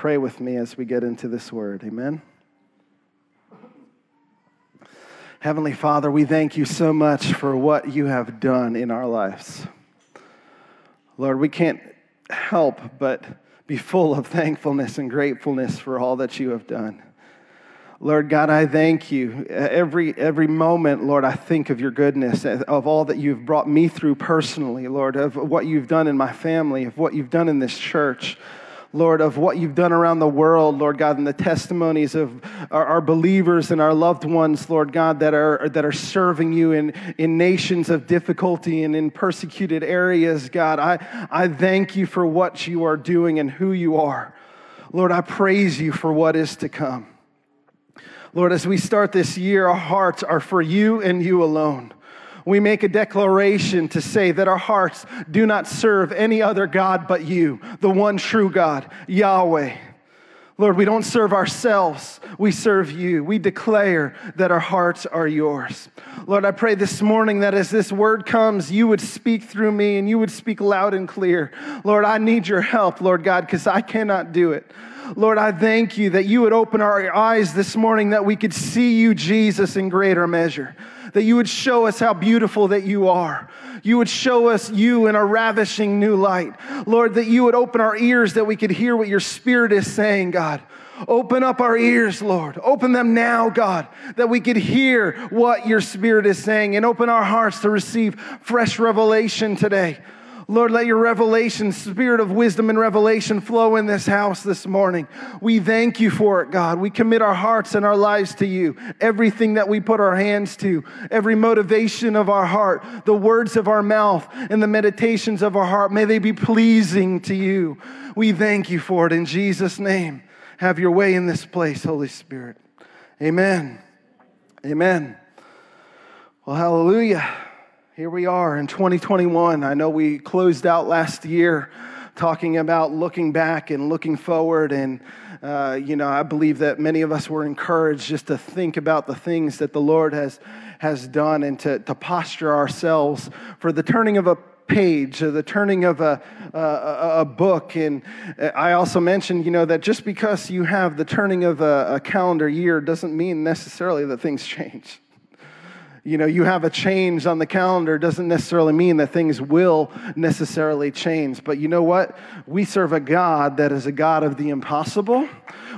pray with me as we get into this word. Amen. Heavenly Father, we thank you so much for what you have done in our lives. Lord, we can't help but be full of thankfulness and gratefulness for all that you have done. Lord God, I thank you. Every, every moment, Lord, I think of your goodness, of all that you've brought me through personally, Lord, of what you've done in my family, of what you've done in this church. Lord, of what you've done around the world, Lord God, and the testimonies of our, our, believers and our loved ones, Lord God, that are, that are serving you in, in nations of difficulty and in persecuted areas, God. I, I thank you for what you are doing and who you are. Lord, I praise you for what is to come. Lord, as we start this year, our hearts are for you and you alone. We make a declaration to say that our hearts do not serve any other God but you, the one true God, Yahweh. Lord, we don't serve ourselves, we serve you. We declare that our hearts are yours. Lord, I pray this morning that as this word comes, you would speak through me and you would speak loud and clear. Lord, I need your help, Lord God, because I cannot do it. Lord, I thank you that you would open our eyes this morning that we could see you, Jesus, in greater measure. That you would show us how beautiful that you are. You would show us you in a ravishing new light. Lord, that you would open our ears that we could hear what your spirit is saying, God. Open up our ears, Lord. Open them now, God, that we could hear what your spirit is saying and open our hearts to receive fresh revelation today. Lord, let your revelation, spirit of wisdom and revelation flow in this house this morning. We thank you for it, God. We commit our hearts and our lives to you. Everything that we put our hands to, every motivation of our heart, the words of our mouth, and the meditations of our heart, may they be pleasing to you. We thank you for it in Jesus' name. Have your way in this place, Holy Spirit. Amen. Amen. Well, hallelujah here we are in 2021. I know we closed out last year talking about looking back and looking forward. And, uh, you know, I believe that many of us were encouraged just to think about the things that the Lord has, has done and to, to posture ourselves for the turning of a page, or the turning of a, a, a, book. And I also mentioned, you know, that just because you have the turning of a, a calendar year doesn't mean necessarily that things change you know, you have a change on the calendar doesn't necessarily mean that things will necessarily change. But you know what? We serve a God that is a God of the impossible.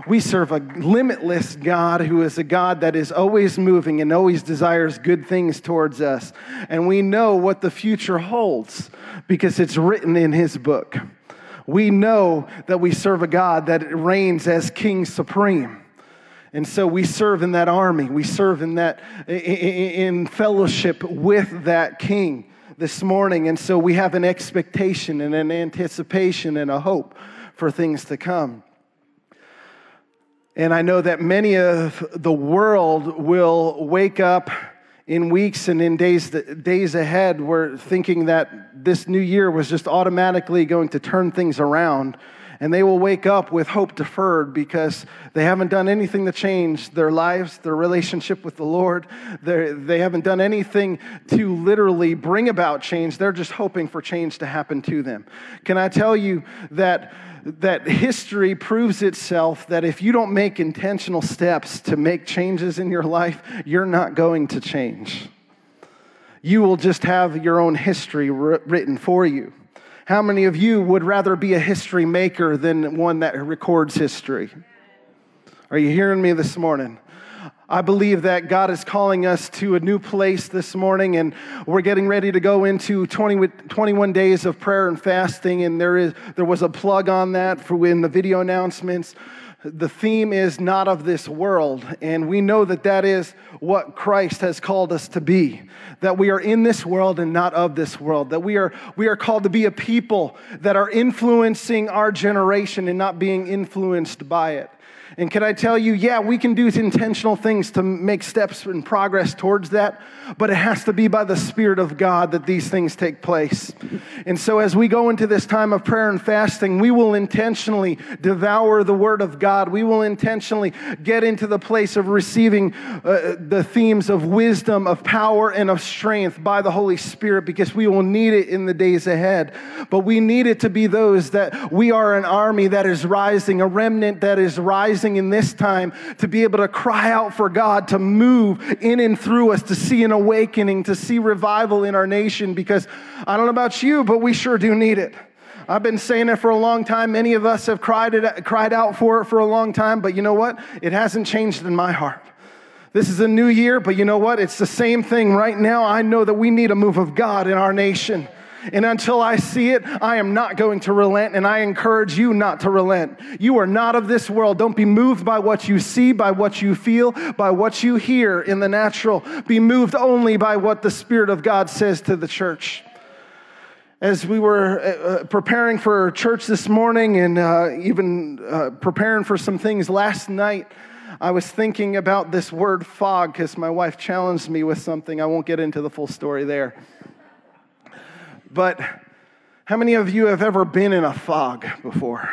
We serve a limitless God who is a God that is always moving and always desires good things towards us. And we know what the future holds because it's written in His book. We know that we serve a God that reigns as King Supreme. And so we serve in that army. We serve in that in fellowship with that king this morning. And so we have an expectation and an anticipation and a hope for things to come. And I know that many of the world will wake up in weeks and in days, days ahead, we're thinking that this new year was just automatically going to turn things around and they will wake up with hope deferred because they haven't done anything to change their lives, their relationship with the Lord. They're, they haven't done anything to literally bring about change. They're just hoping for change to happen to them. Can I tell you that? that history proves itself that if you don't make intentional steps to make changes in your life, you're not going to change. You will just have your own history written for you. How many of you would rather be a history maker than one that records history? Are you hearing me this morning? I believe that God is calling us to a new place this morning, and we're getting ready to go into 20, 21 days of prayer and fasting. And there, is, there was a plug on that for in the video announcements the theme is not of this world. And we know that that is what Christ has called us to be. That we are in this world and not of this world. That we are, we are called to be a people that are influencing our generation and not being influenced by it. And can I tell you, yeah, we can do intentional things to make steps and progress towards that, but it has to be by the Spirit of God that these things take place. And so as we go into this time of prayer and fasting, we will intentionally devour the Word of God. We will intentionally get into the place of receiving uh, the themes of wisdom, of power, and of strength by the Holy Spirit because we will need it in the days ahead. But we need it to be those that we are an army that is rising, a remnant that is rising in this time to be able to cry out for God to move in and through us, to see an awakening, to see revival in our nation. Because I don't know about you, but we sure do need it. I've been saying it for a long time. Many of us have cried, it, cried out for it for a long time, but you know what? It hasn't changed in my heart. This is a new year, but you know what? It's the same thing right now. I know that we need a move of God in our nation. And until I see it, I am not going to relent, and I encourage you not to relent. You are not of this world. Don't be moved by what you see, by what you feel, by what you hear in the natural. Be moved only by what the Spirit of God says to the church. As we were uh, uh preparing for church this morning and uh, even uh, preparing for some things last night, I was thinking about this word fog because my wife challenged me with something. I won't get into the full story there. But how many of you have ever been in a fog before?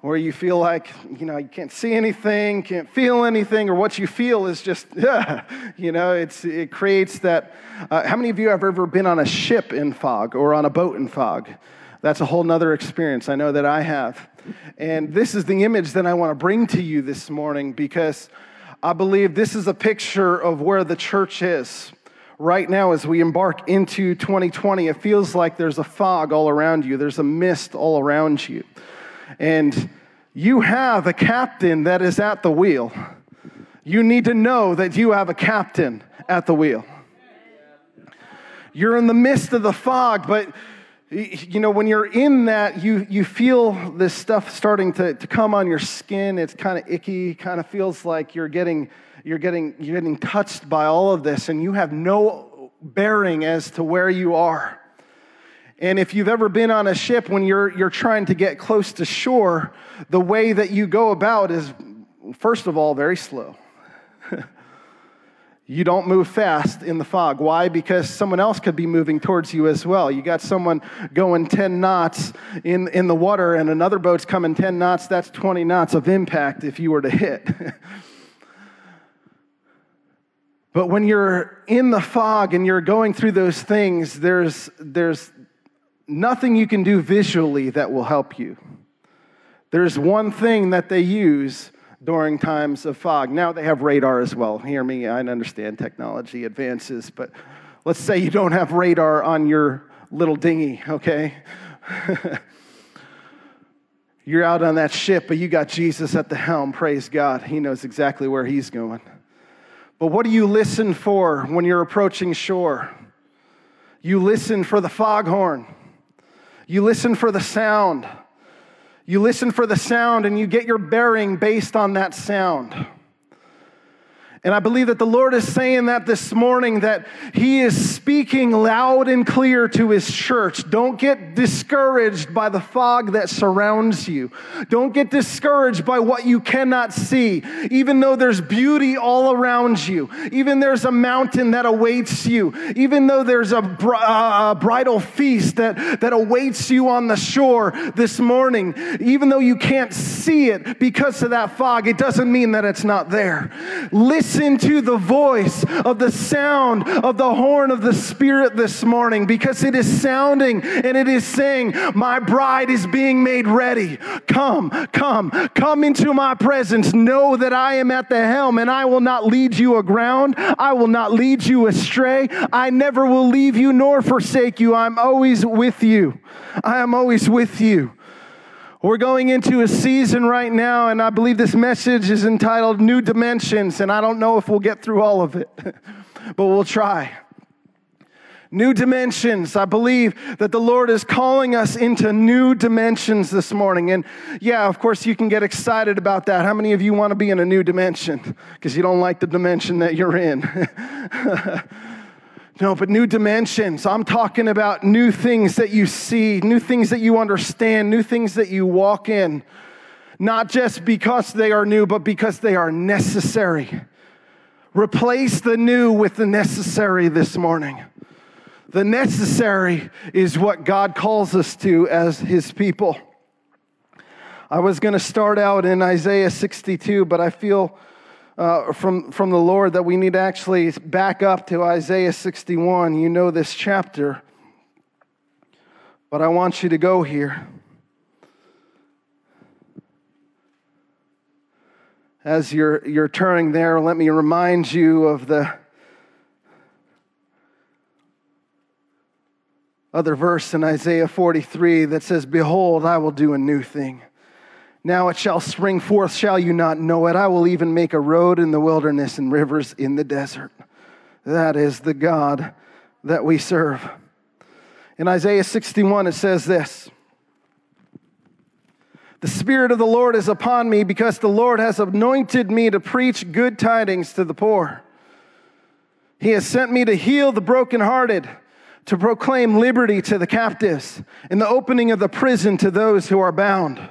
Where you feel like, you know, you can't see anything, can't feel anything, or what you feel is just, yeah, you know, it's, it creates that. Uh, how many of you have ever been on a ship in fog or on a boat in fog? That's a whole nother experience. I know that I have. And this is the image that I want to bring to you this morning because I believe this is a picture of where the church is right now as we embark into 2020, it feels like there's a fog all around you, there's a mist all around you. And you have a captain that is at the wheel. You need to know that you have a captain at the wheel. You're in the midst of the fog, but you know, when you're in that, you, you feel this stuff starting to, to come on your skin. It's kind of icky, kind of feels like you're getting you're getting, you're getting touched by all of this, and you have no bearing as to where you are. And if you've ever been on a ship when you're, you're trying to get close to shore, the way that you go about is, first of all, very slow. you don't move fast in the fog. Why? Because someone else could be moving towards you as well. You got someone going 10 knots in, in the water, and another boat's coming 10 knots. That's 20 knots of impact if you were to hit. But when you're in the fog and you're going through those things, there's, there's nothing you can do visually that will help you. There's one thing that they use during times of fog. Now they have radar as well. Hear me, I understand technology advances, but let's say you don't have radar on your little dinghy, okay? You're out on that ship, but you got Jesus at the helm. Praise God. He knows exactly where he's going. But what do you listen for when you're approaching shore? You listen for the foghorn. You listen for the sound. You listen for the sound and you get your bearing based on that sound. And I believe that the Lord is saying that this morning that He is speaking loud and clear to His church. Don't get discouraged by the fog that surrounds you. Don't get discouraged by what you cannot see. Even though there's beauty all around you, even there's a mountain that awaits you, even though there's a, br- uh, a bridal feast that, that awaits you on the shore this morning, even though you can't see it because of that fog, it doesn't mean that it's not there. Listen listen to the voice of the sound of the horn of the Spirit this morning because it is sounding and it is saying, My bride is being made ready. Come, come, come into my presence. Know that I am at the helm and I will not lead you aground. I will not lead you astray. I never will leave you nor forsake you. I'm always with you. I am always with you. We're going into a season right now, and I believe this message is entitled New Dimensions, and I don't know if we'll get through all of it, but we'll try. New dimensions. I believe that the Lord is calling us into new dimensions this morning. And yeah, of course, you can get excited about that. How many of you want to be in a new dimension? Because you don't like the dimension that you're in. No, but new dimensions. I'm talking about new things that you see, new things that you understand, new things that you walk in. not just because they are new, but because they are necessary. Replace the new with the necessary this morning. The necessary is what God calls us to as His people. I was going to start out in Isaiah 62, but I feel uh, from, from the Lord that we need to actually back up to Isaiah 61. You know this chapter, but I want you to go here. As you're, you're turning there, let me remind you of the other verse in Isaiah 43 that says, Behold, I will do a new thing. Now it shall spring forth, shall you not know it? I will even make a road in the wilderness and rivers in the desert. That is the God that we serve. In Isaiah 61, it says this The Spirit of the Lord is upon me because the Lord has anointed me to preach good tidings to the poor. He has sent me to heal the brokenhearted, to proclaim liberty to the captives, and the opening of the prison to those who are bound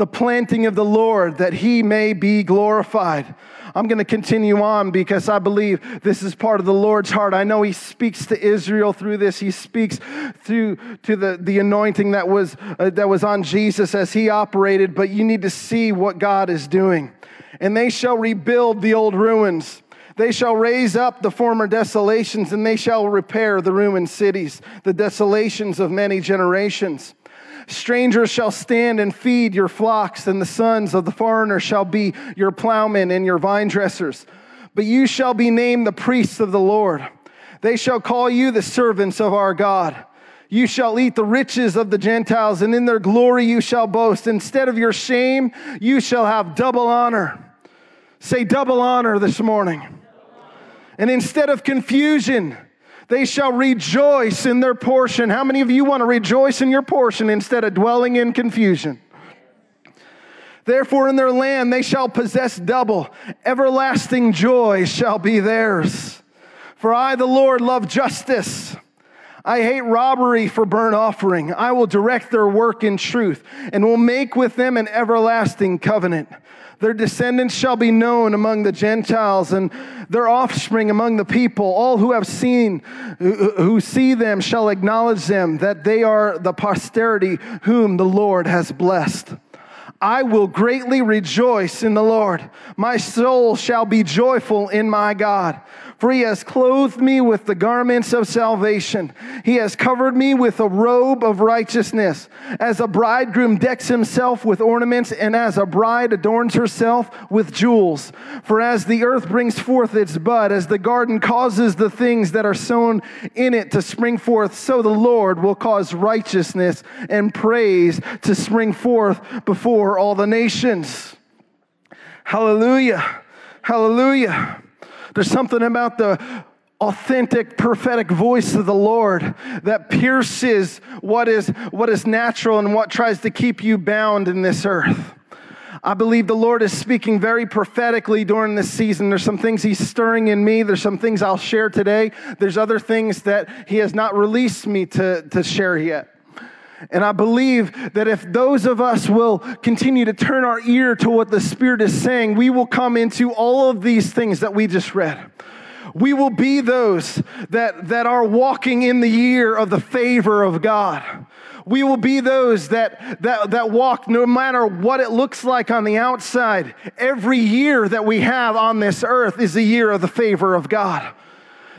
the planting of the Lord, that he may be glorified. I'm going to continue on because I believe this is part of the Lord's heart. I know He speaks to Israel through this. He speaks through to the, the anointing that was, uh, that was on Jesus as He operated, but you need to see what God is doing. And they shall rebuild the old ruins. They shall raise up the former desolations, and they shall repair the ruined cities, the desolations of many generations. Strangers shall stand and feed your flocks, and the sons of the foreigner shall be your plowmen and your vine dressers. But you shall be named the priests of the Lord. They shall call you the servants of our God. You shall eat the riches of the Gentiles, and in their glory you shall boast. Instead of your shame, you shall have double honor. Say double honor this morning. And instead of confusion, they shall rejoice in their portion. How many of you want to rejoice in your portion instead of dwelling in confusion? Therefore, in their land they shall possess double. Everlasting joy shall be theirs. For I, the Lord, love justice. I hate robbery for burnt offering. I will direct their work in truth and will make with them an everlasting covenant. Their descendants shall be known among the Gentiles and their offspring among the people. All who have seen, who see them, shall acknowledge them that they are the posterity whom the Lord has blessed. I will greatly rejoice in the Lord. My soul shall be joyful in my God. For he has clothed me with the garments of salvation. He has covered me with a robe of righteousness. As a bridegroom decks himself with ornaments, and as a bride adorns herself with jewels. For as the earth brings forth its bud, as the garden causes the things that are sown in it to spring forth, so the Lord will cause righteousness and praise to spring forth before all the nations. Hallelujah. Hallelujah. There's something about the authentic prophetic voice of the Lord that pierces what is, what is natural and what tries to keep you bound in this earth. I believe the Lord is speaking very prophetically during this season. There's some things He's stirring in me. There's some things I'll share today. There's other things that He has not released me to, to share yet. And I believe that if those of us will continue to turn our ear to what the Spirit is saying, we will come into all of these things that we just read. We will be those that, that are walking in the year of the favor of God. We will be those that, that, that walk no matter what it looks like on the outside. Every year that we have on this earth is a year of the favor of God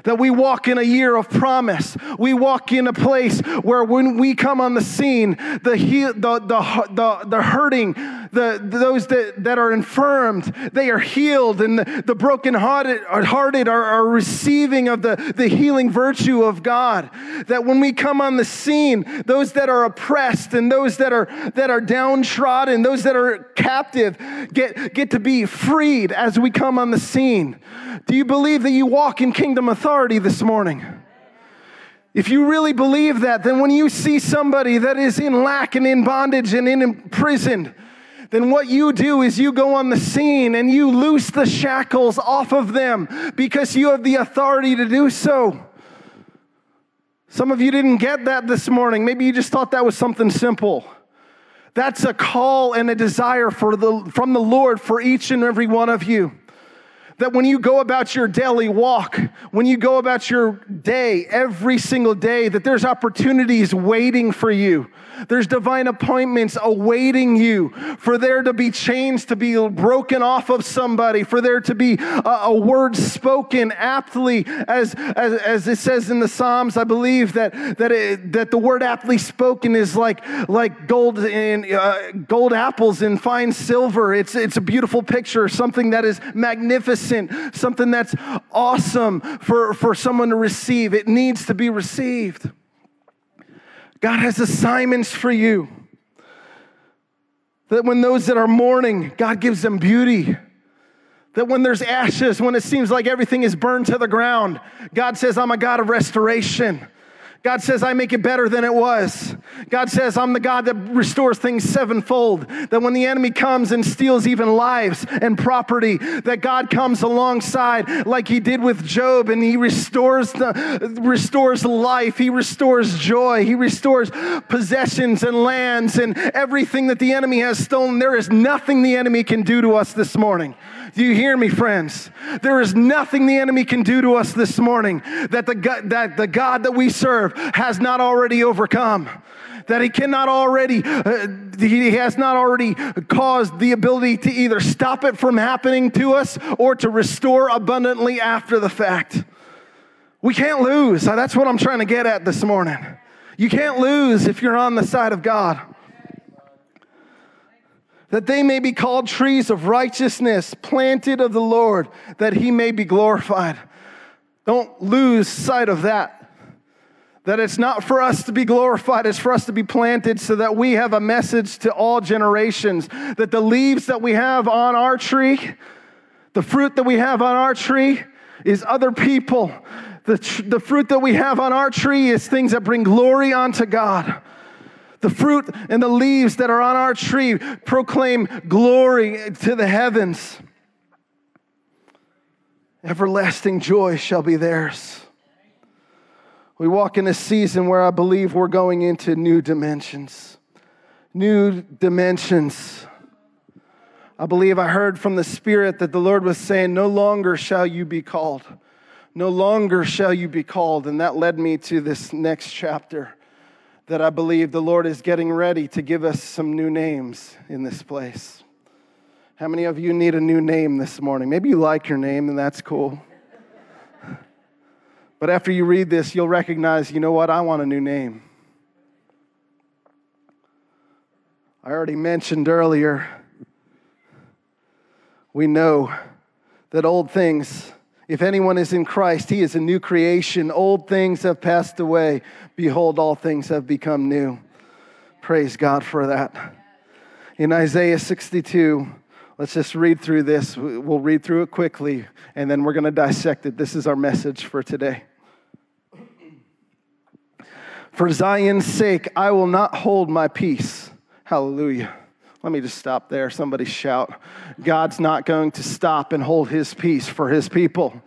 that we walk in a year of promise. We walk in a place where when we come on the scene, the, the, the, the, the hurting, the, those that, that are infirmed, they are healed, and the, the brokenhearted hearted are, are receiving of the, the healing virtue of God. That when we come on the scene, those that are oppressed and those that are, that are downtrodden, those that are captive, get, get to be freed as we come on the scene. Do you believe that you walk in kingdom authority this morning? If you really believe that, then when you see somebody that is in lack and in bondage and in imprisoned, then what you do is you go on the scene and you loose the shackles off of them because you have the authority to do so. Some of you didn't get that this morning. Maybe you just thought that was something simple. That's a call and a desire for the, from the Lord for each and every one of you. That when you go about your daily walk, when you go about your day, every single day, that there's opportunities waiting for you. There's divine appointments awaiting you for there to be chains to be broken off of somebody, for there to be a, a word spoken aptly, as, as, as it says in the Psalms. I believe that, that, it, that the word aptly spoken is like, like gold, and, uh, gold apples in fine silver. It's, it's a beautiful picture, something that is magnificent, something that's awesome for, for someone to receive. It needs to be received. God has assignments for you. That when those that are mourning, God gives them beauty. That when there's ashes, when it seems like everything is burned to the ground, God says, I'm a God of restoration. God says, I make it better than it was. God says, I'm the God that restores things sevenfold. That when the enemy comes and steals even lives and property, that God comes alongside like he did with Job and he restores, the, restores life. He restores joy. He restores possessions and lands and everything that the enemy has stolen. There is nothing the enemy can do to us this morning. Do you hear me, friends? There is nothing the enemy can do to us this morning that the, that the God that we serve has not already overcome. That he cannot already, uh, he has not already caused the ability to either stop it from happening to us or to restore abundantly after the fact. We can't lose. That's what I'm trying to get at this morning. You can't lose if you're on the side of God that they may be called trees of righteousness, planted of the Lord, that he may be glorified. Don't lose sight of that. That it's not for us to be glorified, it's for us to be planted so that we have a message to all generations. That the leaves that we have on our tree, the fruit that we have on our tree, is other people. The, tr- the fruit that we have on our tree is things that bring glory unto God. The fruit and the leaves that are on our tree proclaim glory to the heavens. Everlasting joy shall be theirs. We walk in a season where I believe we're going into new dimensions. New dimensions. I believe I heard from the Spirit that the Lord was saying, No longer shall you be called. No longer shall you be called. And that led me to this next chapter that I believe the Lord is getting ready to give us some new names in this place. How many of you need a new name this morning? Maybe you like your name, and that's cool. But after you read this, you'll recognize, you know what? I want a new name. I already mentioned earlier, we know that old things if anyone is in Christ, he is a new creation. Old things have passed away. Behold, all things have become new. Praise God for that. In Isaiah 62, let's just read through this. We'll read through it quickly, and then we're going to dissect it. This is our message for today. For Zion's sake, I will not hold my peace. Hallelujah. Let me just stop there. Somebody shout. God's not going to stop and hold his peace for his people.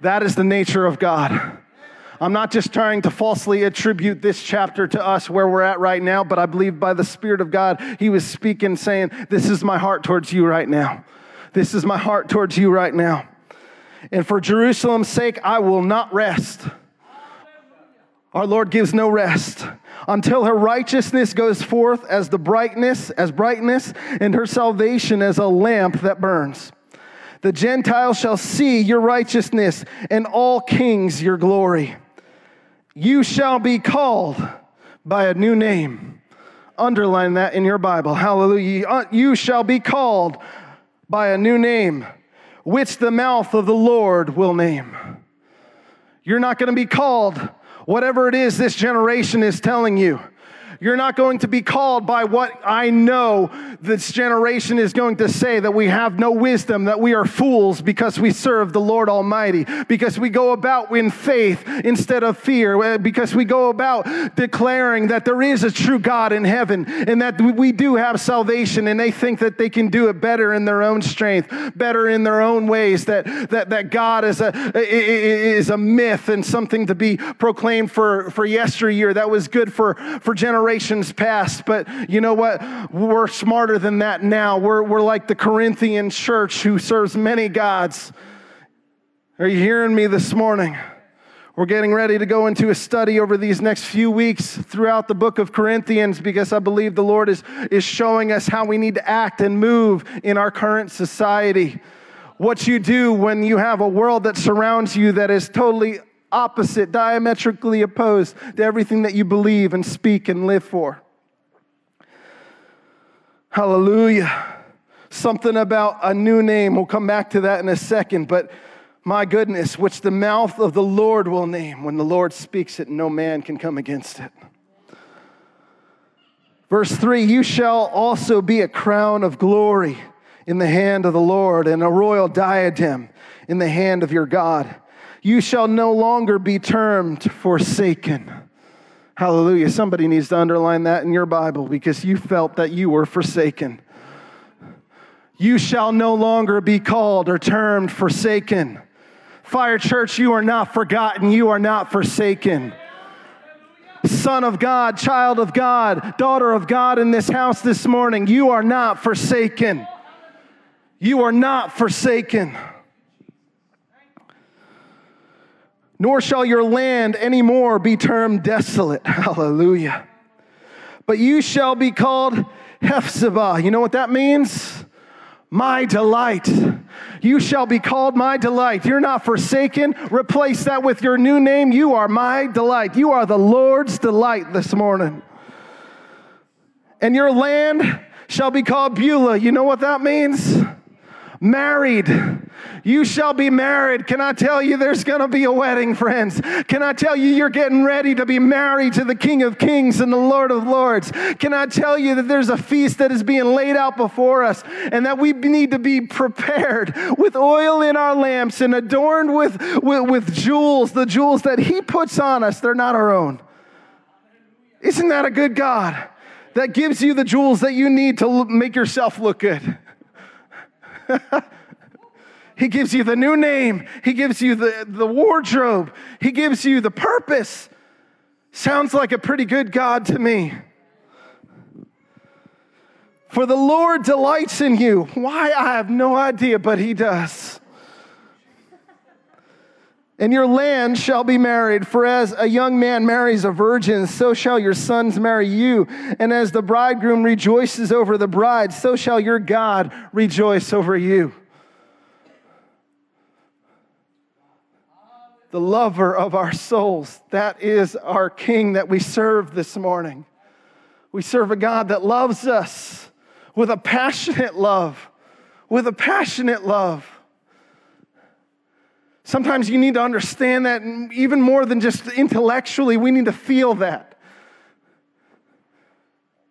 That is the nature of God. I'm not just trying to falsely attribute this chapter to us where we're at right now, but I believe by the Spirit of God, He was speaking, saying, This is my heart towards you right now. This is my heart towards you right now. And for Jerusalem's sake, I will not rest. Our Lord gives no rest until her righteousness goes forth as the brightness, as brightness, and her salvation as a lamp that burns. The Gentiles shall see your righteousness, and all kings your glory. You shall be called by a new name. Underline that in your Bible. Hallelujah. Uh, you shall be called by a new name, which the mouth of the Lord will name. You're not going to be called whatever it is this generation is telling you. You're not going to be called by what I know this generation is going to say that we have no wisdom, that we are fools because we serve the Lord Almighty, because we go about in faith instead of fear, uh, because we go about declaring that there is a true God in heaven and that we do have salvation and they think that they can do it better in their own strength, better in their own ways, that, that, that God is a, is a myth and something to be proclaimed for, for yesteryear. That was good for, for generations past. But you know what? We're smarter than that now. We're, we're like the Corinthian church who serves many gods. Are you hearing me this morning? We're getting ready to go into a study over these next few weeks throughout the book of Corinthians because I believe the Lord is, is showing us how we need to act and move in our current society. What you do when you have a world that surrounds you that is totally opposite, diametrically opposed to everything that you believe and speak and live for. Hallelujah. Something about a new name. We'll come back to that in a second, but my goodness, which the mouth of the Lord will name. When the Lord speaks it, no man can come against it. Verse 3 You shall also be a crown of glory in the hand of the Lord, and a royal diadem in the hand of your God. You shall no longer be termed forsaken. Hallelujah. Somebody needs to underline that in your Bible because you felt that you were forsaken. You shall no longer be called or termed forsaken. Fire Church, you are not forgotten. You are not forsaken. Son of God, child of God, daughter of God in this house this morning, you are not forsaken. You are not forsaken nor shall your land anymore be termed desolate. Hallelujah. But you shall be called Hephzibah. You know what that means? My delight. You shall be called my delight. You're not forsaken. Replace that with your new name. You are my delight. You are the Lord's delight this morning. And your land shall be called Beulah. You know what that means? Married. You shall be married. Can I tell you there's going to be a wedding, friends? Can I tell you you're getting ready to be married to the King of Kings and the Lord of Lords? Can I tell you that there's a feast that is being laid out before us and that we need to be prepared with oil in our lamps and adorned with, with, with jewels, the jewels that He puts on us? They're not our own. Isn't that a good God? That gives you the jewels that you need to make yourself look good. He gives you the new name. He gives you the, the wardrobe. He gives you the purpose. Sounds like a pretty good God to me. For the Lord delights in you. Why? I have no idea, but He does. And your land shall be married, for as a young man marries a virgin, so shall your sons marry you. And as the bridegroom rejoices over the bride, so shall your God rejoice over you. The lover of our souls. That is our King that we serve this morning. We serve a God that loves us with a passionate love, with a passionate love. Sometimes you need to understand that even more than just intellectually, we need to feel that.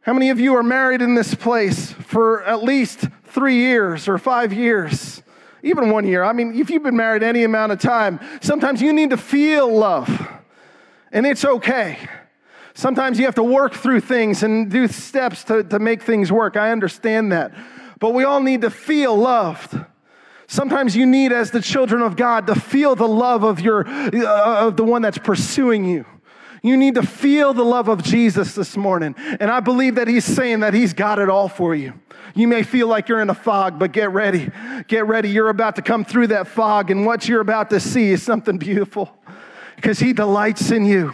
How many of you are married in this place for at least three years or five years? Even one year. I mean, if you've been married any amount of time, sometimes you need to feel love, and it's okay. Sometimes you have to work through things and do steps to, to make things work. I understand that. But we all need to feel loved. Sometimes you need, as the children of God, to feel the love of, your, uh, of the one that's pursuing you. You need to feel the love of Jesus this morning. And I believe that He's saying that He's got it all for you. You may feel like you're in a fog, but get ready. Get ready. You're about to come through that fog, and what you're about to see is something beautiful because He delights in you.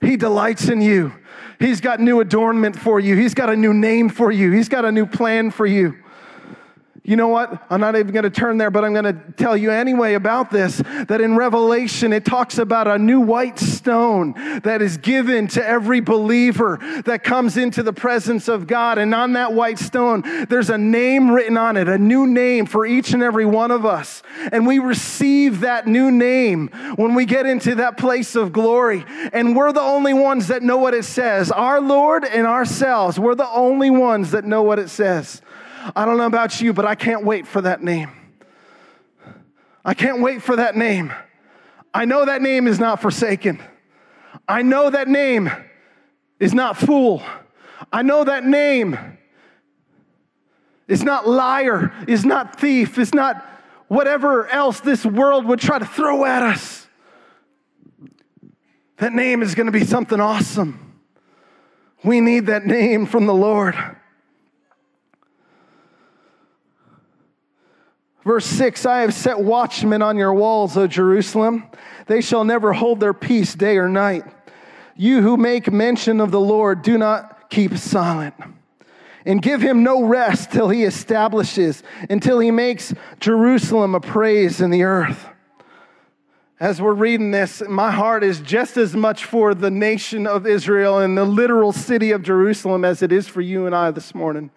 He delights in you. He's got new adornment for you, He's got a new name for you, He's got a new plan for you. You know what? I'm not even going to turn there, but I'm going to tell you anyway about this that in Revelation it talks about a new white stone that is given to every believer that comes into the presence of God. And on that white stone, there's a name written on it, a new name for each and every one of us. And we receive that new name when we get into that place of glory. And we're the only ones that know what it says. Our Lord and ourselves, we're the only ones that know what it says. I don't know about you, but I can't wait for that name. I can't wait for that name. I know that name is not forsaken. I know that name is not fool. I know that name is not liar, is not thief, is not whatever else this world would try to throw at us. That name is going to be something awesome. We need that name from the Lord. Verse 6 I have set watchmen on your walls, O Jerusalem. They shall never hold their peace day or night. You who make mention of the Lord, do not keep silent. And give him no rest till he establishes, until he makes Jerusalem a praise in the earth. As we're reading this, my heart is just as much for the nation of Israel and the literal city of Jerusalem as it is for you and I this morning.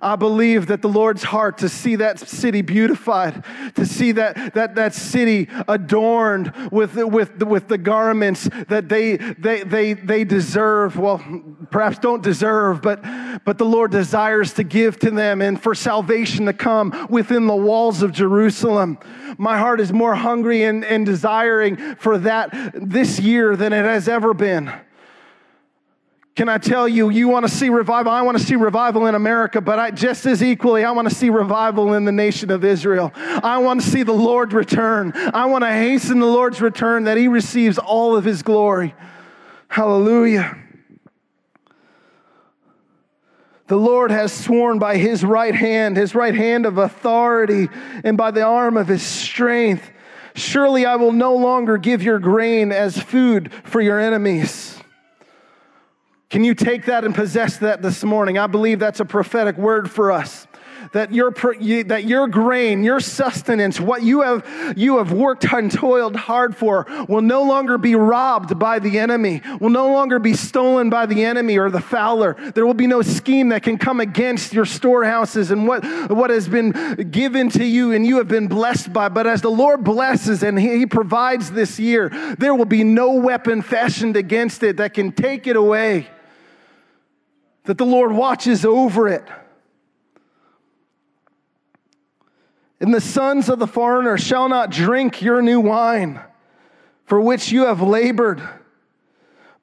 I believe that the Lord's heart to see that city beautified, to see that, that, that city adorned with, with, with the garments that they, they, they, they deserve. Well, perhaps don't deserve, but, but the Lord desires to give to them and for salvation to come within the walls of Jerusalem. My heart is more hungry and, and desiring for that this year than it has ever been. Can I tell you, you want to see revival? I want to see revival in America, but I, just as equally, I want to see revival in the nation of Israel. I want to see the Lord return. I want to hasten the Lord's return that he receives all of his glory. Hallelujah. The Lord has sworn by his right hand, his right hand of authority, and by the arm of his strength. Surely I will no longer give your grain as food for your enemies. Can you take that and possess that this morning? I believe that's a prophetic word for us. That your, that your grain, your sustenance, what you have, you have worked and toiled hard for, will no longer be robbed by the enemy, will no longer be stolen by the enemy or the fowler. There will be no scheme that can come against your storehouses and what, what has been given to you and you have been blessed by. But as the Lord blesses and He provides this year, there will be no weapon fashioned against it that can take it away that the Lord watches over it. And the sons of the foreigner shall not drink your new wine, for which you have labored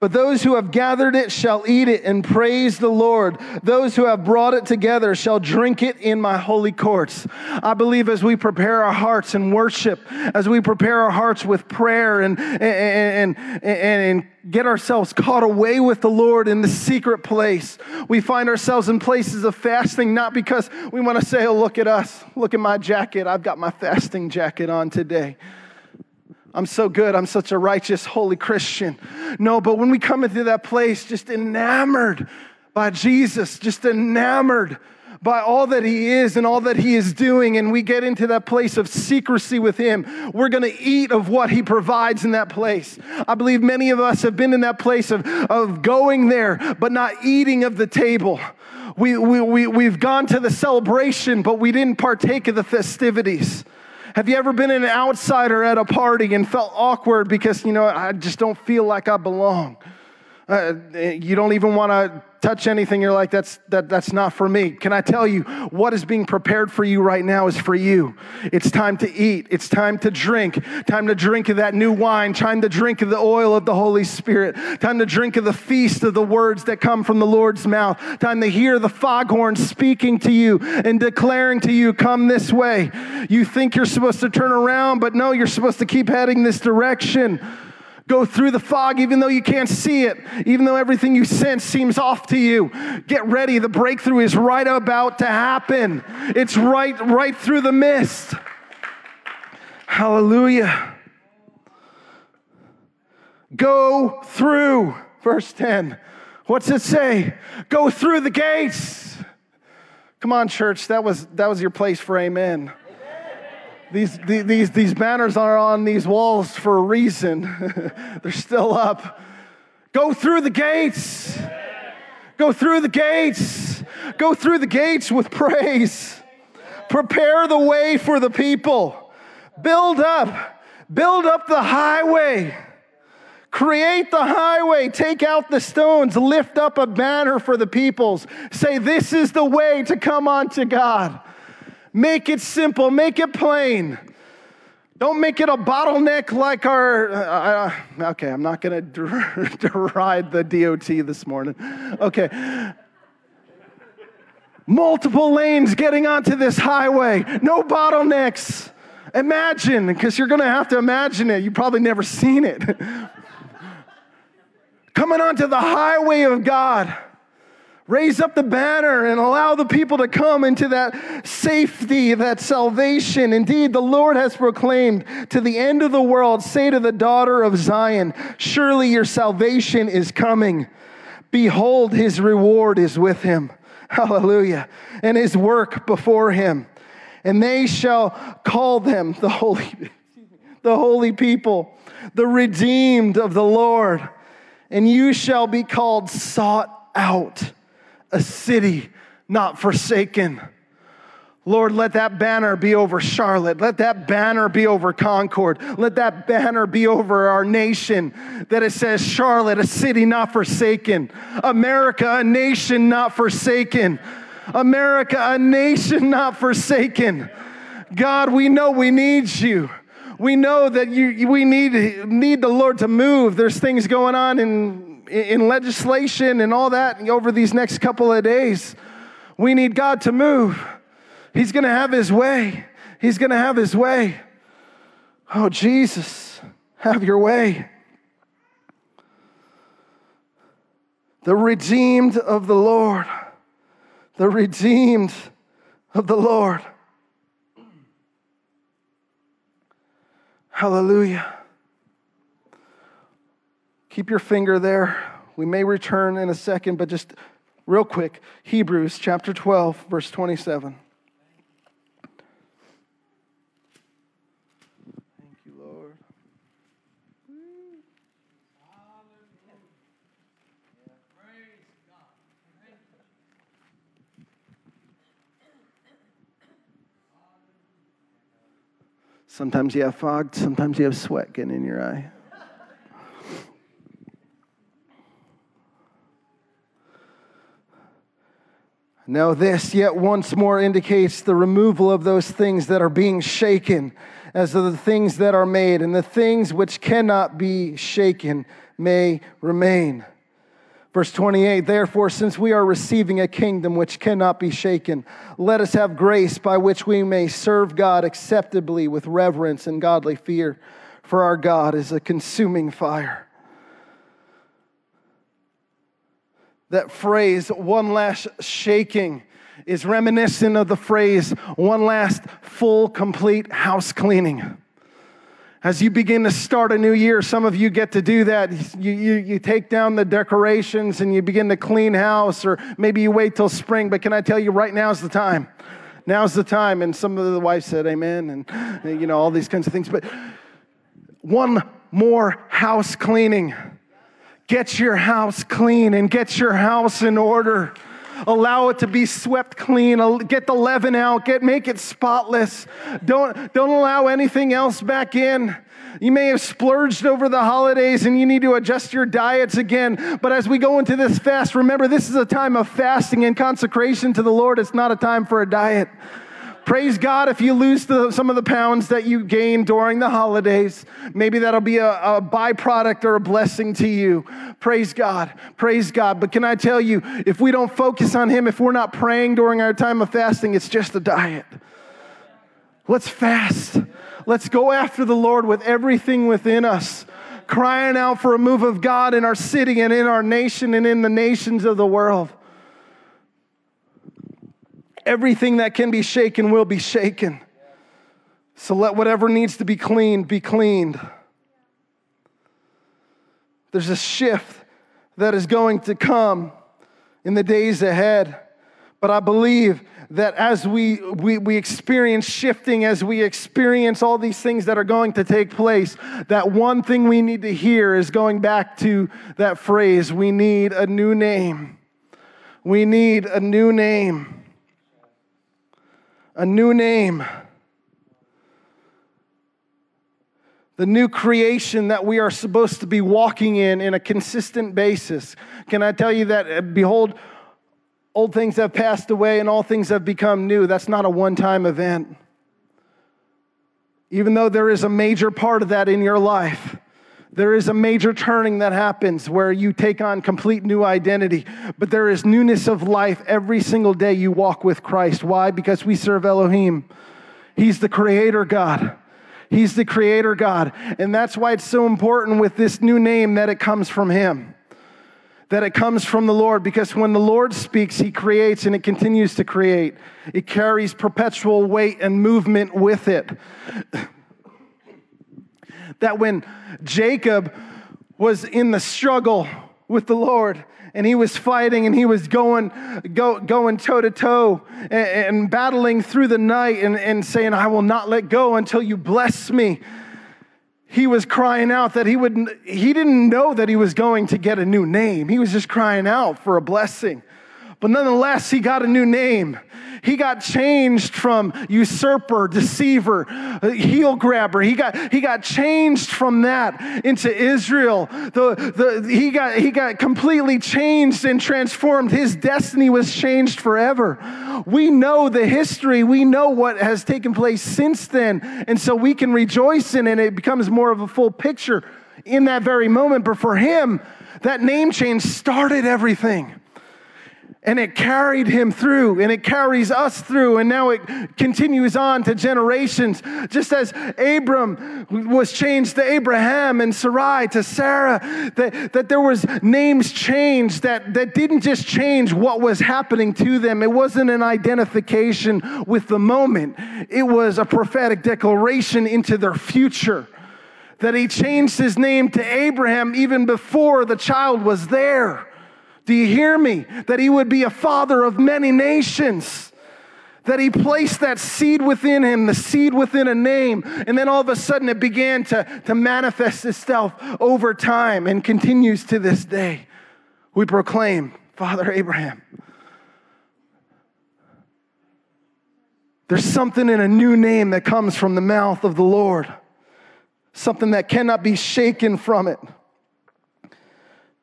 but those who have gathered it shall eat it and praise the Lord. Those who have brought it together shall drink it in my holy courts. I believe as we prepare our hearts in worship, as we prepare our hearts with prayer and, and, and, and, get ourselves caught away with the Lord in the secret place, we find ourselves in places of fasting, not because we want to say, oh, look at us, look at my jacket. I've got my fasting jacket on today. I'm so good. I'm such a righteous, holy Christian. No, but when we come into that place, just enamored by Jesus, just enamored by all that He is and all that He is doing, and we get into that place of secrecy with Him, we're going to eat of what He provides in that place. I believe many of us have been in that place of, of going there, but not eating of the table. We, we, we, we've gone to the celebration, but we didn't partake of the festivities. Have you ever been an outsider at a party and felt awkward because, you know, I just don't feel like I belong? Uh, you don't even want to touch anything. You're like, that's, that, that's not for me. Can I tell you, what is being prepared for you right now is for you. It's time to eat. It's time to drink. Time to drink of that new wine. Time to drink of the oil of the Holy Spirit. Time to drink of the feast of the words that come from the Lord's mouth. Time to hear the foghorn speaking to you and declaring to you, come this way. You think you're supposed to turn around, but no, you're supposed to keep heading this direction. Go through the fog even though you can't see it, even though everything you sense seems off to you. Get ready. The breakthrough is right about to happen. It's right right through the mist. Hallelujah. Go through verse 10. What's it say? Go through the gates. Come on, church, that was, that was your place for amen. These, these, these banners are on these walls for a reason. They're still up. Go through the gates. Go through the gates. Go through the gates with praise. Prepare the way for the people. Build up. Build up the highway. Create the highway, take out the stones, lift up a banner for the peoples. Say, This is the way to come unto God. Make it simple, make it plain. Don't make it a bottleneck like our. Uh, uh okay, I'm not going to deride the DOT this morning. Okay. Multiple lanes getting onto this highway, no bottlenecks. Imagine, because you're going to have to imagine it. You've probably never seen it. coming onto the highway of God. Raise up the banner and allow the people to come into that safety, that salvation. Indeed, the Lord has proclaimed to the end of the world, say to the daughter of Zion, Surely your salvation is coming. Behold, his reward is with him. Hallelujah. And his work before him. And they shall call them the holy, the holy people, the redeemed of the Lord and you shall be called sought out, a city not forsaken. Lord, let that banner be over Charlotte. Let that banner be over Concord. Let that banner be over our nation that it says, Charlotte, a city not forsaken. America, a nation not forsaken. America, a nation not forsaken. God, we know we need you we know that you, we need, need the Lord to move. There's things going on in, in legislation and all that over these next couple of days. We need God to move. He's going to have his way. He's going to have his way. Oh, Jesus, have your way. The redeemed of the Lord. The redeemed of the Lord. Hallelujah. Keep your finger there. We may return in a second, but just real quick Hebrews chapter 12, verse 27. Thank you, Lord. Sometimes you have fog, sometimes you have sweat getting in your eye. Now, this yet once more indicates the removal of those things that are being shaken, as of the things that are made, and the things which cannot be shaken may remain. Verse 28 Therefore, since we are receiving a kingdom which cannot be shaken, let us have grace by which we may serve God acceptably with reverence and godly fear, for our God is a consuming fire. That phrase, one last shaking, is reminiscent of the phrase, one last full, complete house cleaning. As you begin to start a new year, some of you get to do that. You, you, you take down the decorations and you begin to clean house, or maybe you wait till spring. But can I tell you, right now is the time. Now's the time. And some of the wives said amen, and you know, all these kinds of things. But one more house cleaning. Get your house clean and get your house in order. Allow it to be swept clean. Get the leaven out. Get, make it spotless. Don't, don't allow anything else back in. You may have splurged over the holidays and you need to adjust your diets again. But as we go into this fast, remember this is a time of fasting and consecration to the Lord. It's not a time for a diet. Praise God if you lose the, some of the pounds that you gained during the holidays. Maybe that'll be a, a byproduct or a blessing to you. Praise God. Praise God. But can I tell you, if we don't focus on Him, if we're not praying during our time of fasting, it's just a diet. Let's fast. Let's go after the Lord with everything within us, crying out for a move of God in our city and in our nation and in the nations of the world. Everything that can be shaken will be shaken. So let whatever needs to be cleaned be cleaned. There's a shift that is going to come in the days ahead. But I believe that as we, we, we experience shifting, as we experience all these things that are going to take place, that one thing we need to hear is going back to that phrase we need a new name. We need a new name. A new name. the new creation that we are supposed to be walking in in a consistent basis. Can I tell you that, uh, behold, old things have passed away and all things have become new? That's not a one time event. Even though there is a major part of that in your life, there is a major turning that happens where you take on complete new identity. But there is newness of life every single day you walk with Christ. Why? Because we serve Elohim. He's the creator God. He's the creator God. And that's why it's so important with this new name that it comes from Him, that it comes from the Lord, because when the Lord speaks, He creates and it continues to create. It carries perpetual weight and movement with it. That when Jacob was in the struggle with the Lord, and he was fighting and he was going go, going toe to toe and battling through the night and, and saying i will not let go until you bless me he was crying out that he would he didn't know that he was going to get a new name. He was just crying out for a blessing but nonetheless he got a new name he got changed from usurper, deceiver, heel grabber. He got, he got changed from that into Israel. The, the, he, got, he got completely changed and transformed. His destiny was changed forever. We know the history, we know what has taken place since then. And so we can rejoice in it. It becomes more of a full picture in that very moment. But for him, that name change started everything and it carried him through and it carries us through and now it continues on to generations. Just as abram was changed to abraham and sarai to sarah that, that there was names changed that, that didn't just change what was happening to them. It wasn't an identification with the moment. It was a prophetic declaration into their future that he changed his name to abraham even before the child was there do you hear me? That he would be a father of many nations. That he placed that seed within him, the seed within a name, and then all of a sudden it began to, to manifest itself over time and continues to this day. We proclaim, Father Abraham. There's something in a new name that comes from the mouth of the Lord, something that cannot be shaken from it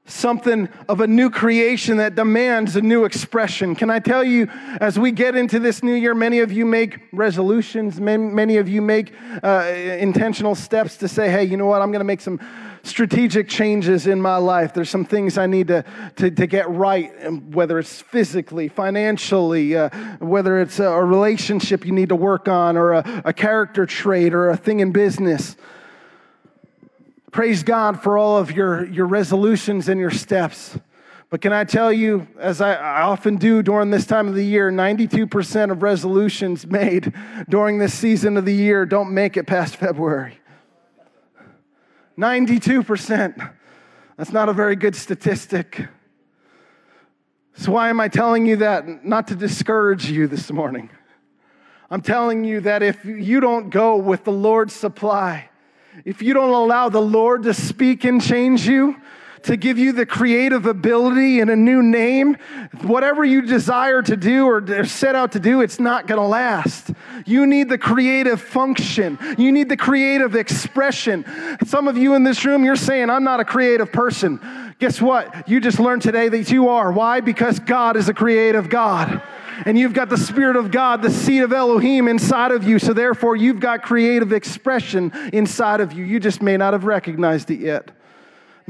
something of a new creation that demands a new expression. Can I tell you, as we get into this new year, many of you make resolutions, many of you make uh, intentional steps to say, hey, you know what, I'm going to make some strategic changes in my life. There's some things I need to, to, to get right, whether it's physically, financially, uh, whether it's a, a, relationship you need to work on, or a, a character trait, or a thing in business. Praise God for all of your, your resolutions and your steps. But can I tell you, as I, I, often do during this time of the year, 92% of resolutions made during this season of the year don't make it past February. 92%. That's not a very good statistic. So, why am I telling you that? Not to discourage you this morning. I'm telling you that if you don't go with the Lord's supply, if you don't allow the Lord to speak and change you, to give you the creative ability and a new name, whatever you desire to do or set out to do, it's not going to last. You need the creative function. You need the creative expression. Some of you in this room, you're saying, I'm not a creative person. Guess what? You just learned today that you are. Why? Because God is a creative God and you've got the Spirit of God, the seed of Elohim inside of you. So therefore, you've got creative expression inside of you. You just may not have recognized it yet.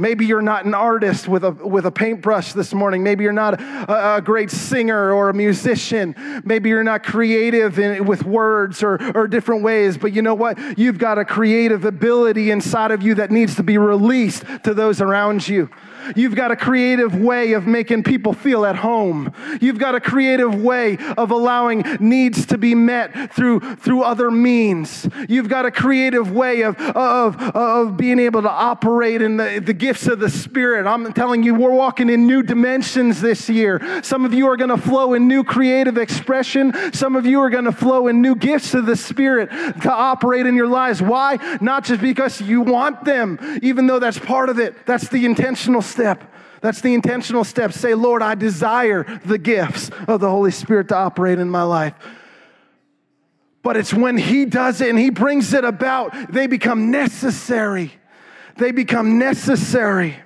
Maybe you're not an artist with a, with a paintbrush this morning. Maybe you're not a, a great singer or a musician. Maybe you're not creative in, with words or, or different ways. But you know what? You've got a creative ability inside of you that needs to be released to those around you. You've got a creative way of making people feel at home. You've got a creative way of allowing needs to be met through, through other means. You've got a creative way of, of, of being able to operate in the, the gifts of the Spirit. I'm telling you, we're walking in new dimensions this year. Some of you are going to flow in new creative expression. Some of you are going to flow in new gifts of the Spirit to operate in your lives. Why? Not just because you want them, even though that's part of it. That's the intentional step. That's the intentional step. Say, Lord, I desire the gifts of the Holy Spirit to operate in my life. But it's when He does it and He brings it about, they become necessary. They become necessary.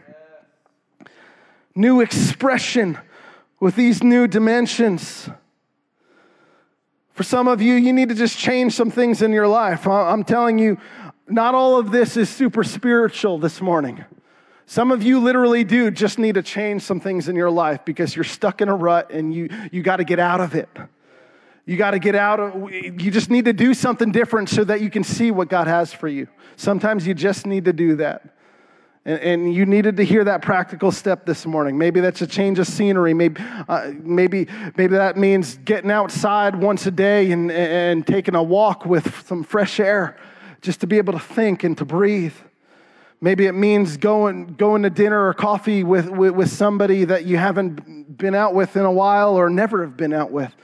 New expression with these new dimensions. For some of you, you need to just change some things in your life. I'm telling you, not all of this is super spiritual this morning. Some of you literally do just need to change some things in your life because you're stuck in a rut and you, you got to get out of it. You got to get out of you just need to do something different so that you can see what God has for you. Sometimes you just need to do that. And, and, you needed to hear that practical step this morning. Maybe that's a change of scenery. Maybe, uh, maybe, maybe that means getting outside once a day and, and taking a walk with some fresh air just to be able to think and to breathe. Maybe it means going, going to dinner or coffee with, with, with somebody that you haven't been out with in a while or never have been out with.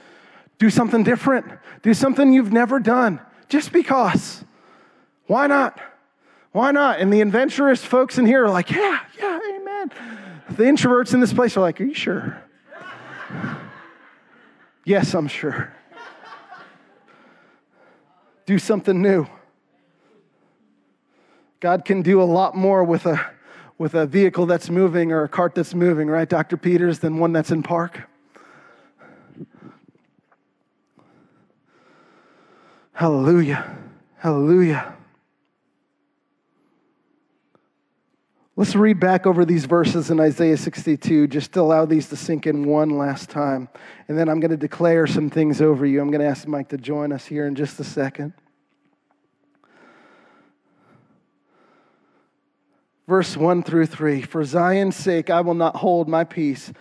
Do something different. Do something you've never done just because. Why not? Why not? And the adventurous folks in here are like, yeah, yeah, amen. The introverts in this place are like, are you sure? yes, I'm sure. Do something new. God can do a lot more with a, with a vehicle that's moving or a cart that's moving, right, Dr. Peters, than one that's in park. Hallelujah. Hallelujah. Let's read back over these verses in Isaiah 62 just to allow these to sink in one last time. And then I'm going to declare some things over you. I'm going to ask Mike to join us here in just a second. Verse 1 through 3 For Zion's sake, I will not hold my peace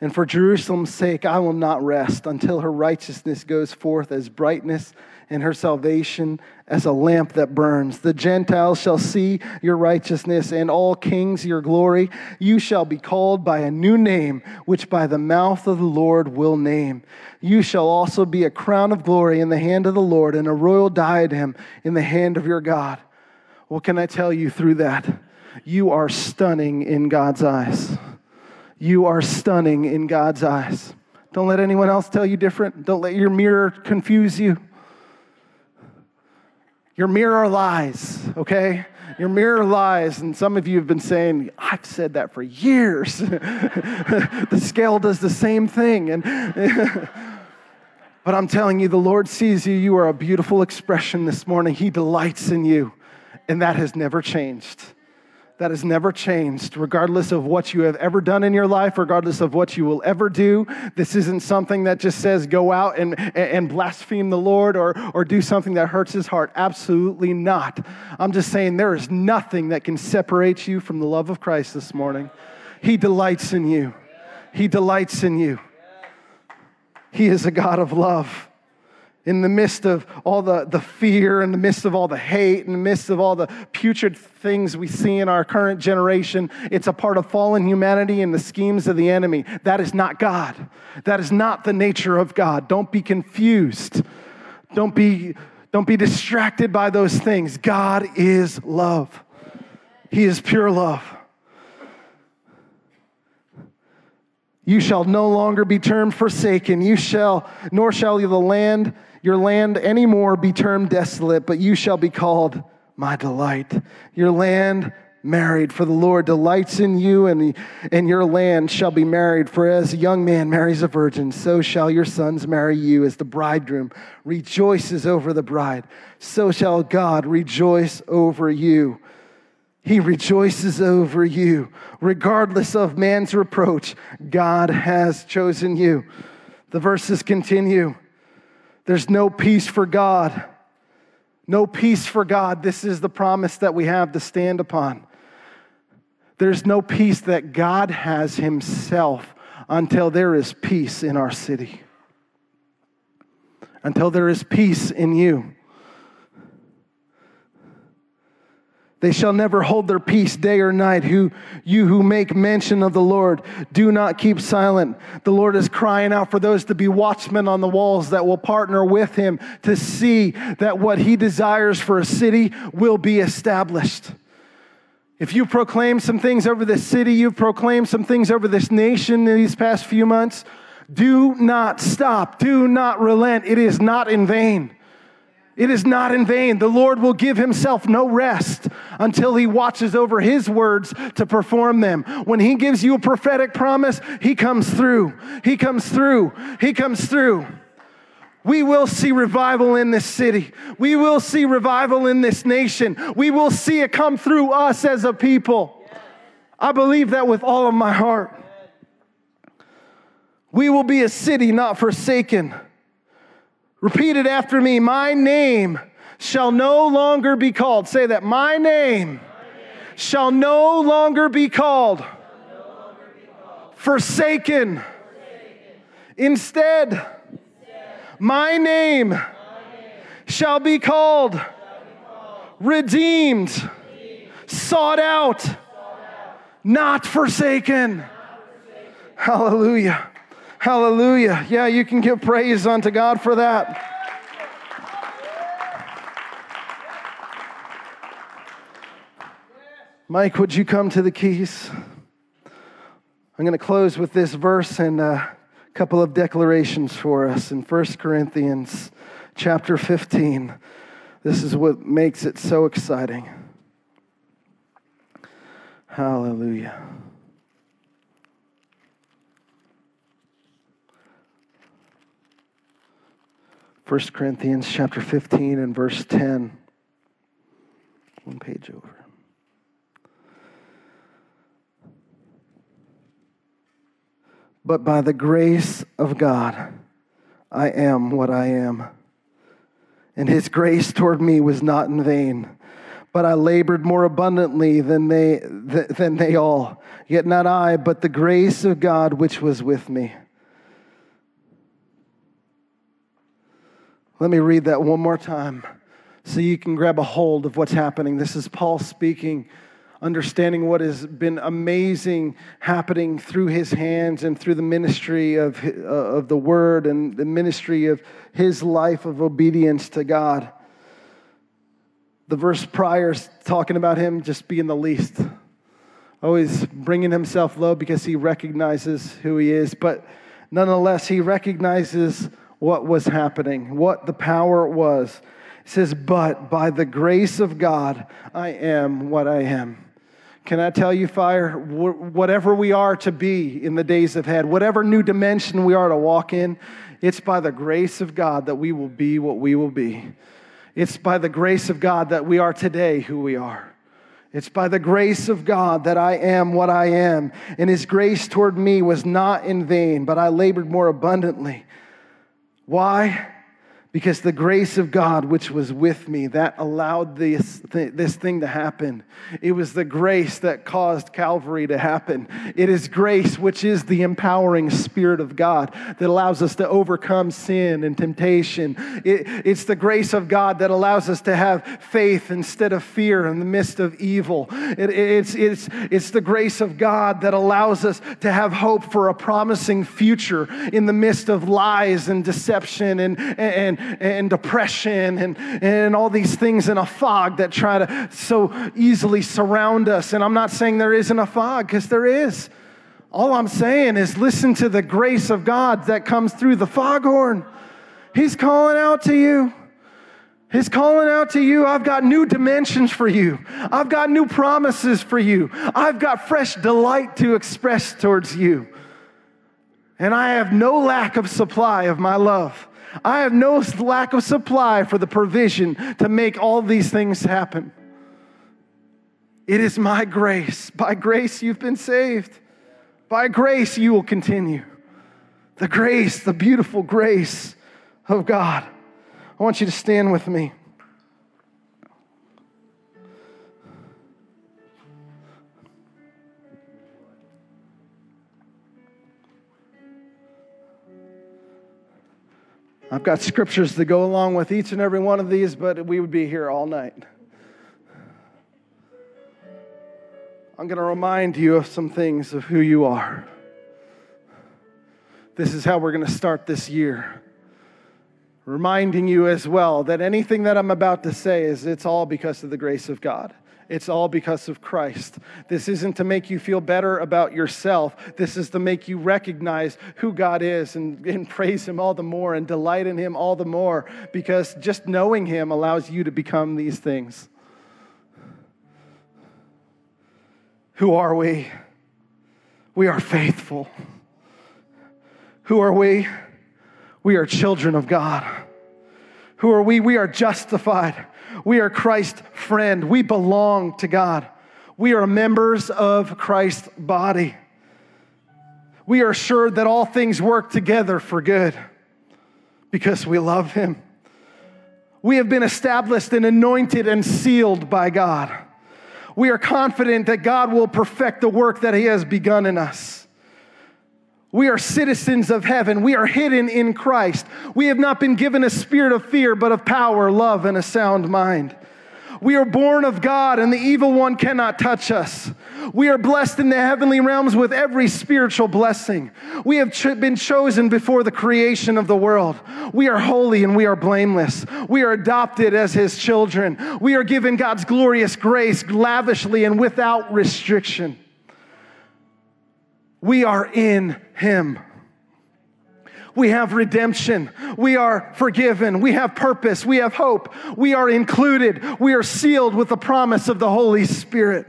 and for Jerusalem's sake, I will not rest until her righteousness goes forth as brightness and her salvation as a lamp that burns. The Gentiles shall see your righteousness and all kings your glory. You shall be called by a new name, which by the mouth of the Lord will name. You shall also be a crown of glory in the hand of the Lord and a royal diadem in the hand of your God. What can I tell you through that? You are stunning in God's eyes. You are stunning in God's eyes. Don't let anyone else tell you different. Don't let your mirror confuse you. Your mirror lies, okay? Your mirror lies, and some of you have been saying, I've said that for years. the scale does the same thing. And but I'm telling you, the Lord sees you. You are a beautiful expression this morning. He delights in you, and that has never changed that has never changed, regardless of what you have ever done in your life, regardless of what you will ever do. This isn't something that just says go out and, and blaspheme the Lord or, or do something that hurts his heart. Absolutely not. I'm just saying there is nothing that can separate you from the love of Christ this morning. He delights in you. He delights in you. He is a God of love in the midst of all the, the fear, in the midst of all the hate, in the midst of all the putrid things we see in our current generation, it's a part of fallen humanity and the schemes of the enemy. That is not God. That is not the nature of God. Don't be confused. Don't be, don't be distracted by those things. God is love, He is pure love. You shall no longer be termed forsaken. You shall, nor shall you the land your land anymore be termed desolate, but you shall be called my delight. Your land married, for the Lord delights in you, and, and your land shall be married. For as a young man marries a virgin, so shall your sons marry you. As the bridegroom rejoices over the bride, so shall God rejoice over you. He rejoices over you. Regardless of man's reproach, God has chosen you. The verses continue. There's no peace for God. No peace for God. This is the promise that we have to stand upon. There's no peace that God has Himself until there is peace in our city, until there is peace in you. They shall never hold their peace day or night. Who, you who make mention of the Lord, do not keep silent. The Lord is crying out for those to be watchmen on the walls that will partner with him to see that what he desires for a city will be established. If you proclaim some things over this city, you've proclaimed some things over this nation in these past few months, do not stop. Do not relent. It is not in vain. It is not in vain. The Lord will give himself no rest until he watches over his words to perform them. When he gives you a prophetic promise, he comes through. He comes through. He comes through. We will see revival in this city. We will see revival in this nation. We will see it come through us as a people. I believe that with all of my heart. We will be a city not forsaken Repeat it after me. My name shall no longer be called. Say that. My name, shall no longer be called, Forsaken. Instead, my name, shall be called, redeemed, sought out, not forsaken. Hallelujah. Hallelujah. Yeah, you can give praise unto God for that. Mike, would you come to the keys? I'm going to close with this verse and a couple of declarations for us in 1 Corinthians chapter 15. This is what makes it so exciting. Hallelujah. 1 Corinthians chapter 15 and verse 10. One page over. But by the grace of God, I am what I am. And his grace toward me was not in vain, but I labored more abundantly than they, than they all. Yet not I, but the grace of God which was with me. Let me read that one more time so you can grab a hold of what's happening. This is Paul speaking, understanding what has been amazing happening through his hands and through the ministry of, uh, of the word and the ministry of his life of obedience to God. The verse prior is talking about him just being the least, always bringing himself low because he recognizes who he is, but nonetheless, he recognizes what was happening, what the power was. It says, But by the grace of God, I am what I am. Can I tell you, fire, whatever we are to be in the days ahead, whatever new dimension we are to walk in, it's by the grace of God that we will be what we will be. It's by the grace of God that we are today who we are. It's by the grace of God that I am what I am. And His grace toward me was not in vain, but I labored more abundantly. Why? Because the grace of God, which was with me, that allowed this, this thing to happen. It was the grace that caused Calvary to happen. It is grace, which is the empowering Spirit of God that allows us to overcome sin and temptation. It, it's the grace of God that allows us to have faith instead of fear in the midst of evil. It, it's, it's, it's the grace of God that allows us to have hope for a promising future in the midst of lies and deception and, and, and depression and, and all these things in a fog that try to so easily surround us. And I'm not saying there isn't a fog, because there is. All I'm saying is listen to the grace of God that comes through the foghorn. He's calling out to you. He's calling out to you. I've got new dimensions for you. I've got new promises for you. I've got fresh delight to express towards you. And I have no lack of supply of my love. I have no lack of supply for the provision to make all these things happen. It is my grace. By grace, you've been saved. By grace, you will continue. The grace, the beautiful grace of God. I want you to stand with me. I've got scriptures to go along with each and every one of these, but we would be here all night. I'm going to remind you of some things of who you are. This is how we're going to start this year. Reminding you as well that anything that I'm about to say is it's all because of the grace of God. It's all because of Christ. This isn't to make you feel better about yourself. This is to make you recognize who God is and, and praise Him all the more and delight in Him all the more because just knowing Him allows you to become these things. Who are we? We are faithful. Who are we? We are children of God. Who are we? We are justified. We are Christ's friend. We belong to God. We are members of Christ's body. We are assured that all things work together for good because we love Him. We have been established and anointed and sealed by God. We are confident that God will perfect the work that He has begun in us. We are citizens of heaven. We are hidden in Christ. We have not been given a spirit of fear, but of power, love, and a sound mind. We are born of God, and the evil one cannot touch us. We are blessed in the heavenly realms with every spiritual blessing. We have ch- been chosen before the creation of the world. We are holy and we are blameless. We are adopted as his children. We are given God's glorious grace lavishly and without restriction. We are in Him. We have redemption. We are forgiven. We have purpose. We have hope. We are included. We are sealed with the promise of the Holy Spirit.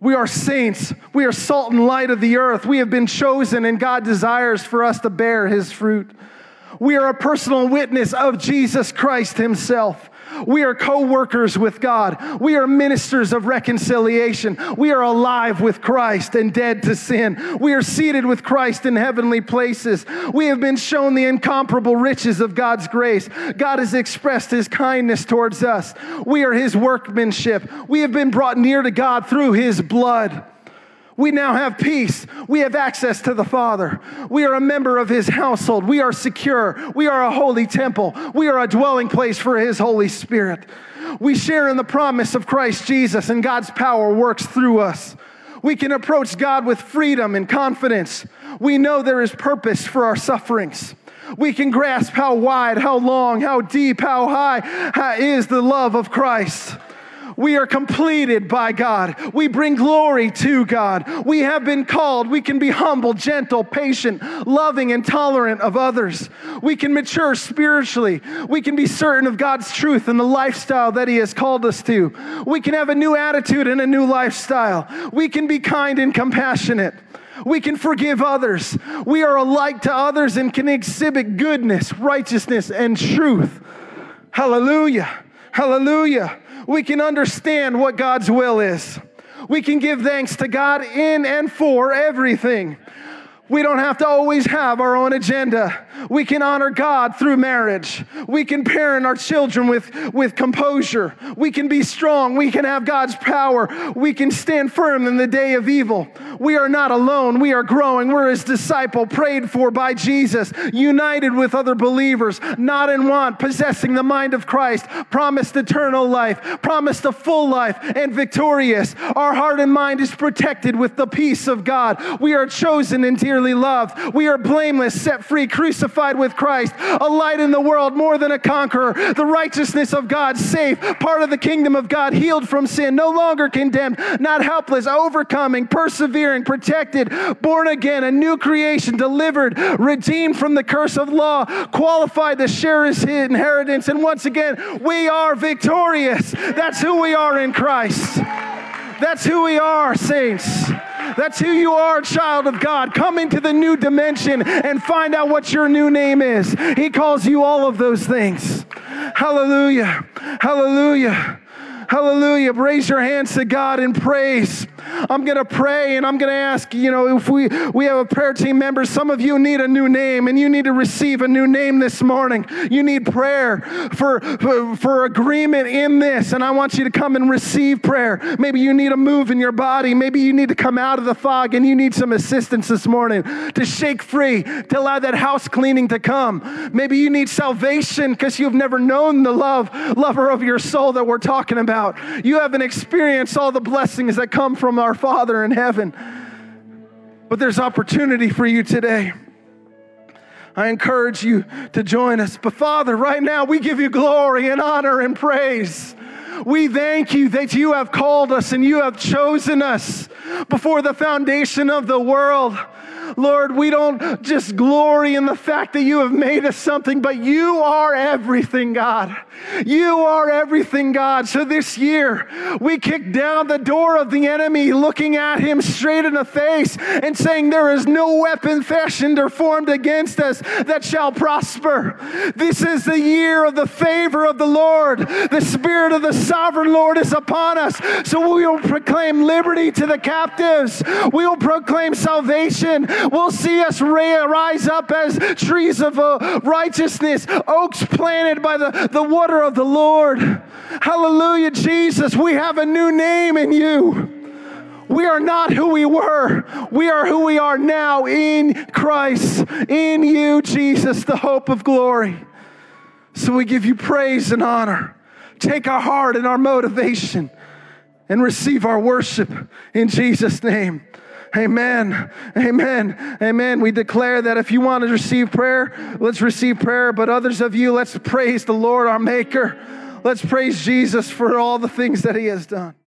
We are saints. We are salt and light of the earth. We have been chosen, and God desires for us to bear His fruit. We are a personal witness of Jesus Christ Himself. We are co workers with God. We are ministers of reconciliation. We are alive with Christ and dead to sin. We are seated with Christ in heavenly places. We have been shown the incomparable riches of God's grace. God has expressed his kindness towards us. We are his workmanship. We have been brought near to God through his blood. We now have peace. We have access to the Father. We are a member of His household. We are secure. We are a holy temple. We are a dwelling place for His Holy Spirit. We share in the promise of Christ Jesus, and God's power works through us. We can approach God with freedom and confidence. We know there is purpose for our sufferings. We can grasp how wide, how long, how deep, how high is the love of Christ. We are completed by God. We bring glory to God. We have been called. We can be humble, gentle, patient, loving, and tolerant of others. We can mature spiritually. We can be certain of God's truth and the lifestyle that He has called us to. We can have a new attitude and a new lifestyle. We can be kind and compassionate. We can forgive others. We are a light to others and can exhibit goodness, righteousness, and truth. Hallelujah. Hallelujah we can understand what God's will is. We can give thanks to God in and for everything. We don't have to always have our own agenda. We can honor God through marriage. We can parent our children with, with composure. We can be strong. We can have God's power. We can stand firm in the day of evil. We are not alone. We are growing. We're his disciple, prayed for by Jesus, united with other believers, not in want, possessing the mind of Christ, promised eternal life, promised a full life, and victorious. Our heart and mind is protected with the peace of God. We are chosen and dearly loved. We are blameless, set free, crucified with Christ, a light in the world, more than a conqueror, the righteousness of God, safe, part of the kingdom of God, healed from sin, no longer condemned, not helpless, overcoming, persevering, protected, born again, a new creation, delivered, redeemed from the curse of law, qualified to share his inheritance. And once again, we are victorious. That's who we are in Christ. That's who we are, saints. That's who you are, child of God. Come into the new dimension and find out what your new name is. He calls you all of those things. Hallelujah. Hallelujah. Hallelujah. Raise your hands to God in praise. I'm going to pray and I'm going to ask, you know, if we, we have a prayer team member, some of you need a new name and you need to receive a new name this morning. You need prayer for, for, for agreement in this. And I want you to come and receive prayer. Maybe you need a move in your body. Maybe you need to come out of the fog and you need some assistance this morning to shake free, to allow that house cleaning to come. Maybe you need salvation because you've never known the love, lover of your soul that we're talking about. You haven't experienced all the blessings that come from our Father in heaven. But there's opportunity for you today. I encourage you to join us. But Father, right now we give you glory and honor and praise. We thank you that you have called us and you have chosen us before the foundation of the world. Lord, we don't just glory in the fact that you have made us something, but you are everything, God. You are everything, God. So this year, we kick down the door of the enemy, looking at him straight in the face and saying, There is no weapon fashioned or formed against us that shall prosper. This is the year of the favor of the Lord. The Spirit of the sovereign Lord is upon us. So we will proclaim liberty to the captives, we will proclaim salvation We'll see us rise up as trees of uh, righteousness, oaks planted by the, the water of the Lord. Hallelujah, Jesus. We have a new name in you. We are not who we were. We are who we are now in Christ, in you, Jesus, the hope of glory. So we give you praise and honor. Take our heart and our motivation and receive our worship in Jesus' name. Amen. Amen. Amen. We declare that if you want to receive prayer, let's receive prayer. But others of you, let's praise the Lord, our Maker. Let's praise Jesus for all the things that He has done.